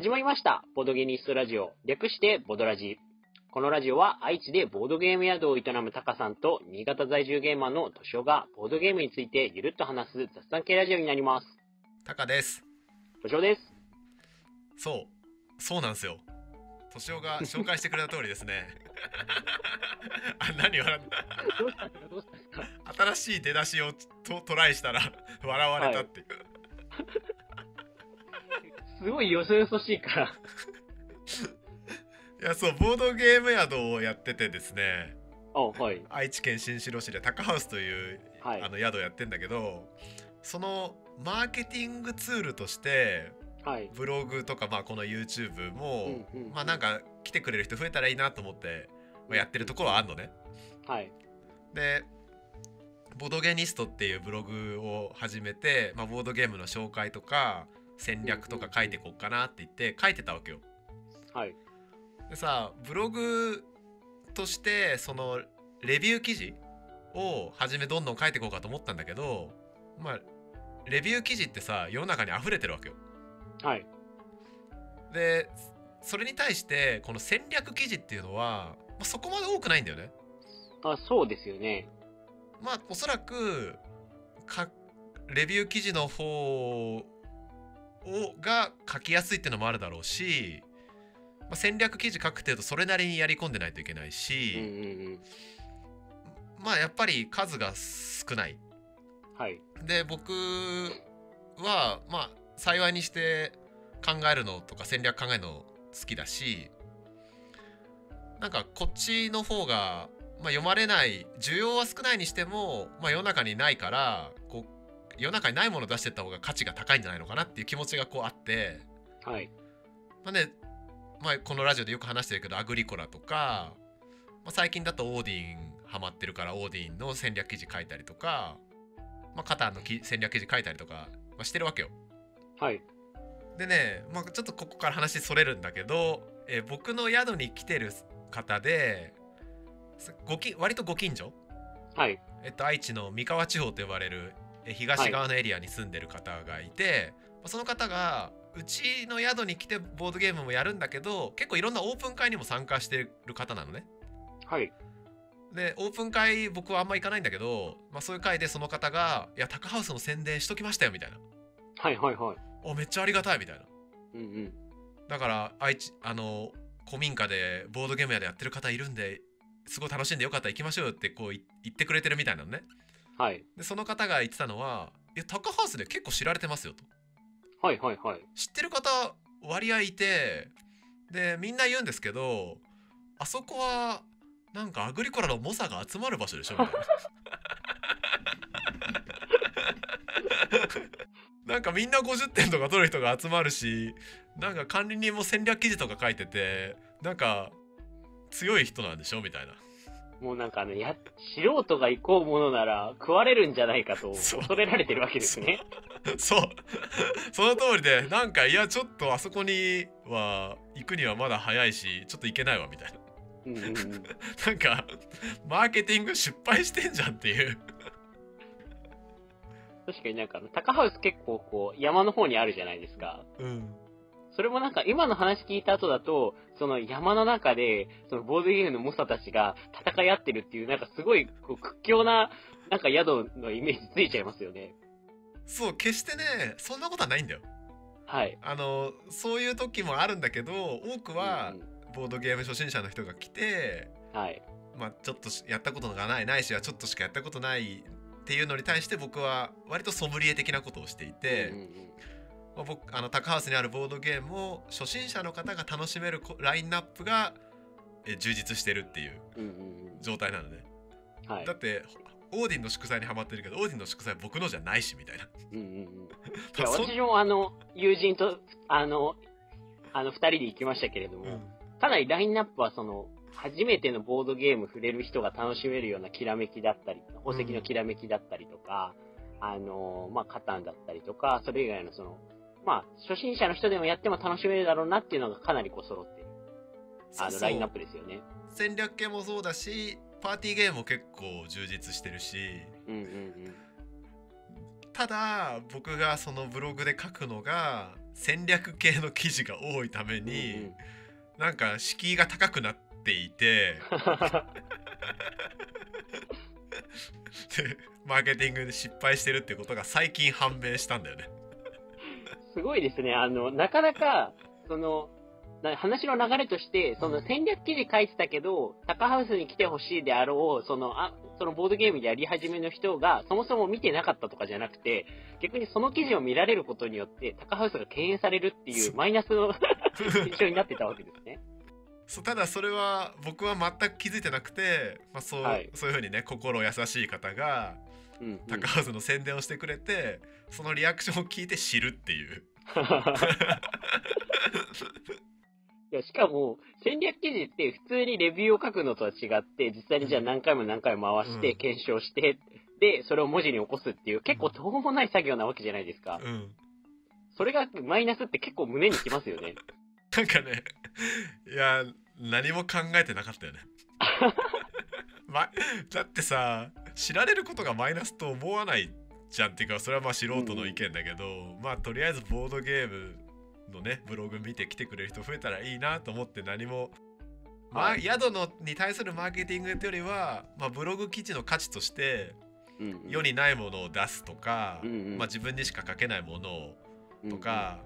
始まりました。ボードゲニストラジオ。略してボドラジ。このラジオは愛知でボードゲーム宿を営むタカさんと新潟在住ゲーマーのトシオがボードゲームについてゆるっと話す雑談系ラジオになります。タカですトシオです。そうそうなんですよ敏夫が紹介してくれた通りですね あ何笑った？新しい出だしをとトライしたら笑われたっていう、すごいよそよそしいから。い、やそうボードゲーム宿をやっててですねあ、はい。愛知県新城市でタカハウスという、はいあ。の宿をやってんだけどそのマーケティングツールとしてはい。ブログとか、まあ、この YouTube も、うんうんまあなんか来てくれる人増えたらいいなと思って、まあ、やってるところはあんのね。はい。でボードゲニストっていうブログを始めて、まあ、ボードゲームの紹介とか戦略とか書いていこうかなって言って書いてたわけよ。はい。でさブログとしてそのレビュー記事を初めどんどん書いていこうかと思ったんだけどまあレビュー記事ってさ世の中に溢れてるわけよ。はい。でそれに対してこの戦略記事っていうのは、まあ、そこまで多くないんだよね。あ、そうですよね。まあおそらくかレビュー記事の方をが書きやすいっていうのもあるだろうし、まあ、戦略記事書く程度それなりにやり込んでないといけないうんうんし、うん。まあやっぱり数が少ない。はい。で僕はまあ幸いにして考えるのとか戦略考えるの好きだしなんかこっちの方が、まあ、読まれない需要は少ないにしても、まあ、世の中にないからこう世の中にないものを出してった方が価値が高いんじゃないのかなっていう気持ちがこうあって、はい。まあねまあ、このラジオでよく話してるけどアグリコラとか、まあ、最近だとオーディンハマってるからオーディンの戦略記事書いたりとか、まあ、カタンのき戦略記事書いたりとか、まあ、してるわけよ。はい。でね、まあ、ちょっとここから話それるんだけど、えー僕の宿に来てる方ですごき割とご近所、はい。えっと、愛知の三河地方と呼ばれるえー東側のエリアに住んでる方がいて、まあその方がうちの宿に来てボードゲームもやるんだけど結構いろんなオープン会にも参加してる方なのね。はい。でオープン会僕はあんま行かないんだけど、まあ、そういう会でその方が「いやタカハウスの宣伝しときましたよ」みたいなはい。はい。はい。「おめっちゃありがたい」みたいな。うんうん。だから愛知あの古民家でボードゲーム屋でやってる方いるんですごい楽しんでよかったら行きましょうよってこうい言ってくれてるみたいなのねはい。でその方が言ってたのは「いやタカハウスで結構知られてますよ」とはい。はい。はい。知ってる方割合いてでみんな言うんですけどあそこはなんかアグリコラの猛者が集まる場所でしょみたいな なんかみんな50点とか取る人が集まるしなんか管理人も戦略記事とか書いててなんか強い人なんでしょみたいなもうなんかあの、や、素人が行こうものなら食われるんじゃないかと恐れられてるわけですね。そうその通りでなんかいやちょっとあそこには行くにはまだ早いしちょっと行けないわみたいなうんうんうん。なんかマーケティング失敗してんじゃんっていう確かになんかあの、タカハウス結構こう、山の方にあるじゃないですか。うんそれもなんか今の話聞いた後だと、その山の中で、そのボードゲームの猛者たちが戦い合ってるっていう、なんかすごいこう屈強な、なんか宿のイメージついちゃいますよね。そう決してねそんなことはないんだよはい。あのそういう時もあるんだけど多くはうんうんボードゲーム初心者の人が来てはい。まあちょっとしやったことがないないしはちょっとしかやったことないっていうのに対して僕は割とソムリエ的なことをしていて、うんうんまあ、僕あのタカハウスにあるボードゲームを初心者の方が楽しめるこラインナップがえ充実してるっていううんうんうん状態なのね、うん。はいだ。ってオーディンの祝祭にハマってるけどオーディンの祝祭僕のじゃないしみたいなうんうんうん。いや、そ私もあの、友人と、あの、あの、二人で行きましたけれども、かなりラインナップはその、初めてのボードゲーム触れる人が楽しめるようなきらめきだったり、宝石のきらめきだったりとか、あの、まあ、カタンだったりとか、それ以外のその、まあ、初心者の人でもやっても楽しめるだろうなっていうのがかなりこう揃ってる、あの、ラインナップですよね。戦略系もそうだしパーティーゲームも結構充実してるしうんうんうん。ただ僕がそのブログで書くのが戦略系の記事が多いために、うんうんなんか敷居が高くなっていて でマーケティングで失敗してるってことが最近判明したんだよね。すごいですね。あの、なかなか、その、な話の流れとして、その戦略記事書いてたけど、タカハウスに来てほしいであろう、その、あ、そのボードゲームやり始めの人が、そもそも見てなかったとかじゃなくて、逆にその記事を見られることによって、タカハウスが敬遠されるっていうマイナスの 印象になってたわけですね。そうただそれは僕は全く気づいてなくて、まあそうはいそういうふうにね心優しい方がうん、うん。タカハウスの宣伝をしてくれて、そのリアクションを聞いて知るっていう。いや、しかも、戦略記事って普通にレビューを書くのとは違って、実際にじゃあ何回も何回も回して、うん検証して、で、それを文字に起こすっていう、結構途方もない作業なわけじゃないですか。うんそれがマイナスって結構胸にきますよね。なんかねいや何も考えてなかったよね。ま、だってさ知られることがマイナスと思わないじゃんっていうかそれはまあ素人の意見だけど、まあとりあえずボードゲームのねブログ見て来てくれる人増えたらいいなと思って何も、まあ、はい宿のに対するマーケティングってよりは、まあ、ブログ記事の価値として世にないものを出すとか、まあ、自分にしか書けないものをとか、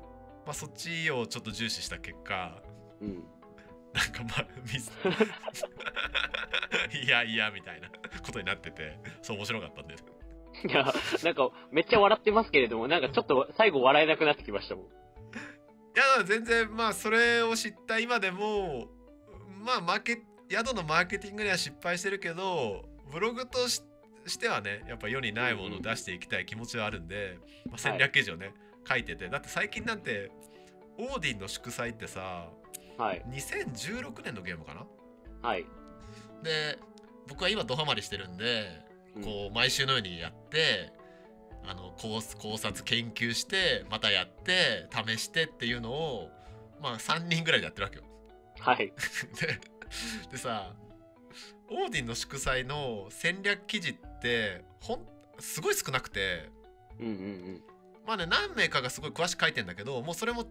まあ、そっちをちょっと重視した結果なんかまあ いやいやみたいなことになっててそう面白かったんでいや、なんか、めっちゃ笑ってますけれども、なんかちょっと最後笑えなくなってきましたもん。いや全然まあそれを知った今でもまあマーケ宿のマーケティングには失敗してるけどブログとししてはねやっぱ世にないものを出していきたい気持ちはあるんで、まあ、戦略記事をね、書いててだって最近なんてオーディンの祝祭ってさはい。2016年のゲームかな？はい。で僕は今ドハマりしてるんでうんこう毎週のようにやってあの考考察研究してまたやって試してっていうのをまあ3人ぐらいでやってるわけよ。はい。ででさオーディンの祝祭の戦略記事ってほんすごい少なくてうんうんまあね何名かがすごい詳しく書いてんだけどもうそれも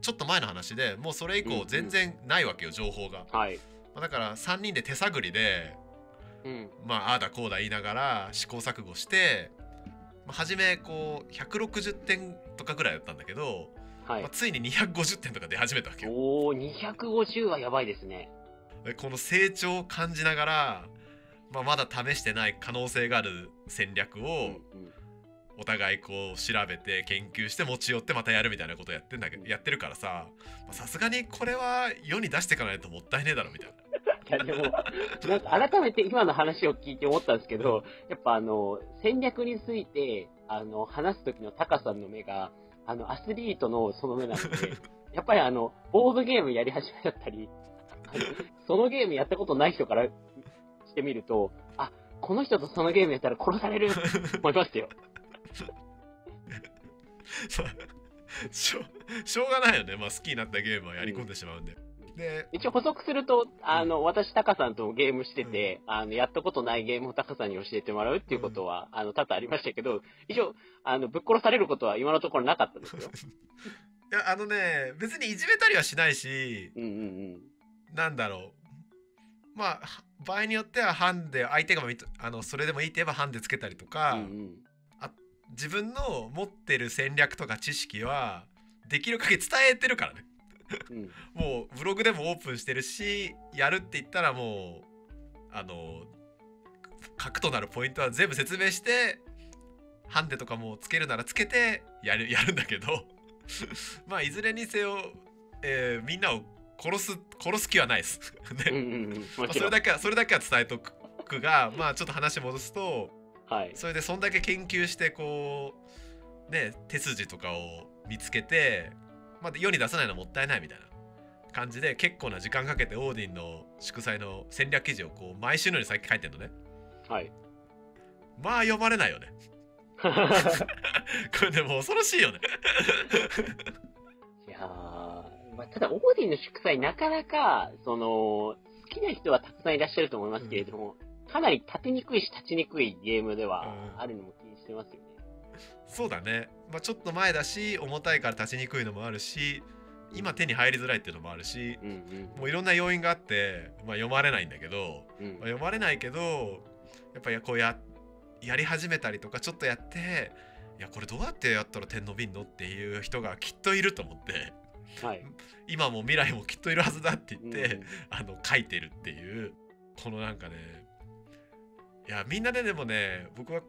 ちょっと前の話でもうそれ以うんうん降全然ないわけよ情報が。うん。はい。まあだから3人で手探りでうん。まあああだこうだ言いながら試行錯誤して、まあ、初めこう160点とかぐらいだったんだけど、はいまあ、。ついに250点とか出始めたわけよ。おお250はやばいですね。でこの成長を感じながら、まあ、まだ試してない可能性がある戦略うんをお互いこう調べて研究して持ち寄ってまたやるみたいなことやってんだけどやってるからさまあさすがにこれは世に出していかないともったいねえだろみたいな。いやでも、なんか改めて今の話を聞いて思ったんですけど、やっぱあの、戦略について、あの、話す時のタカさんの目が、あの、アスリートのその目なので、やっぱりあの、ボードゲームやり始めだったり、あ のそのゲームやったことない人からしてみると、あ、この人とそのゲームやったら殺されると思いますよ。しょしょうがないよね、まあ、好きになったゲームはやり込んでしまうんで。で一応補足すると、あの、私、タカさんとゲームしてて、あの、やったことないゲームをタカさんに教えてもらうっていうことは、あの、多々ありましたけど、一応、あの、ぶっ殺されることは今のところなかったですよ。いやあのね別にいじめたりはしないしうんうんうん。なんだろうまあは場合によってはハンデ相手が認あのそれでもいいって言えばハンデつけたりとか、うんうん自分の持ってる戦略とか知識はできる限り伝えてるからねうん。もうブログでもオープンしてるしやるって言ったらもうあの核となるポイントは全部説明してハンデとかもつけるならつけてやる やるんだけどまあいずれにせよ、えーみんなを殺す殺す気はないです。ねうんうん。それだけはそれだけは伝えとくがまあちょっと話戻すとはい。それでそんだけ研究してこうね手筋とかを見つけて、まあ、世に出さないのもったいないみたいな感じで結構な時間かけてオーディンの祝祭の戦略記事をこう毎週のようにさっき書いてんのねはい。まあ読まれないよね これでも恐ろしいよねいやー、まあ、ただ、オーディンの祝祭、なかなか、その、好きな人はたくさんいらっしゃると思いますけれども、かなり立てにくいし立ちにくいゲームではうん。あるのも気にしてますよね。そうだね、まあ、ちょっと前だし重たいから立ちにくいのもあるし今手に入りづらいっていうのもあるしうんうん。もういろんな要因があって、まあ、読まれないんだけど、うん。まあ、読まれないけどやっぱりこうややり始めたりとかちょっとやっていやこれどうやってやったら点伸びんのっていう人がきっといると思ってはい。今も未来もきっといるはずだって言って、うん。あの書いてるっていうこのなんかねいやみんなででもね僕は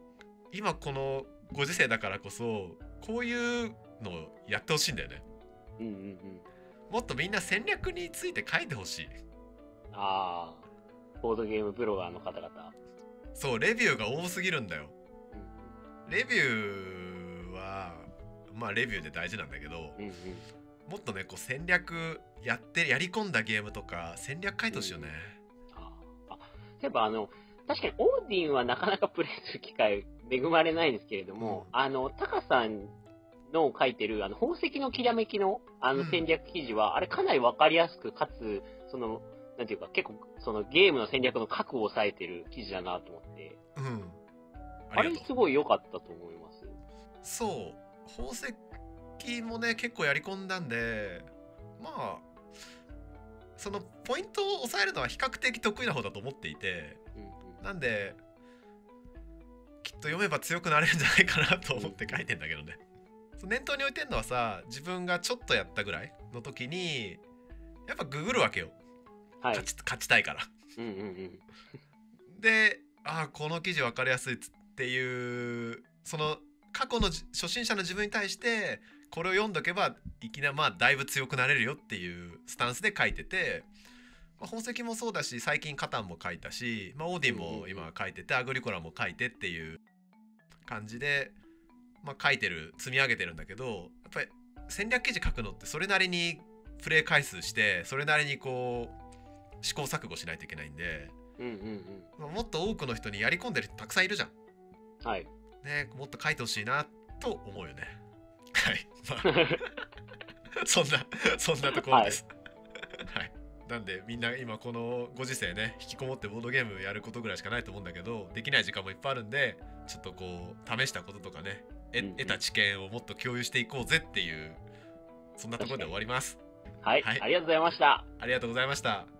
今このご時世だからこそこういうのをやってほしいんだよね。うんうんうん。もっとみんな戦略について書いてほしい。ああ、ボードゲームブロガーの方々。そうレビューが多すぎるんだよ。うんレビューはまあレビューで大事なんだけどうんうん。もっとねこう戦略やってやり込んだゲームとか戦略書いてほしいよね、あーあ例えばあの、確かにオーディンはなかなかプレイする機会恵まれないんですけれども、うん。あの、タカさんの書いてる、あの、宝石のきらめきの、あのうん。戦略記事は、あれかなりわかりやすく、かつ、その、なんていうか、結構、そのゲームの戦略の核を抑えてる記事だなと思って、うん。あれありがとうすごい良かったと思います。そう。宝石もね結構やり込んだんでまあそのポイントを抑えるのは比較的得意な方だと思っていてうんうんなんできっと読めば強くなれるんじゃないかなと思って書いてんだけどね念頭に置いてんのはさ自分がちょっとやったぐらいの時にやっぱググるわけよはい勝。ち勝ちたいからうんうんうん。でああこの記事分かりやすいっていうその過去のじ初心者の自分に対してこれを読んどけばいきなりまあだいぶ強くなれるよっていうスタンスで書いてて、まあ、宝石もそうだし最近カタンも書いたし、まあ、オーディンも今書いててアグリコラも書いてっていう感じで、まあ、書いてる積み上げてるんだけどやっぱり戦略記事書くのってそれなりにプレイ回数してそれなりにこう試行錯誤しないといけないんで。うんうんまあもっと多くの人にやり込んでる人たくさんいるじゃん。うん。はい。ねもっと書いてほしいなと思うよね。はい。まあ、そんな、そんなところです。はい。なんでみんな今このご時世ね引きこもってボードゲームやることぐらいしかないと思うんだけどできない時間もいっぱいあるんでちょっとこう試したこととかね得た知見をもっと共有していこうぜっていうそんなところで終わります。はい。はいありがとうございました。ありがとうございました。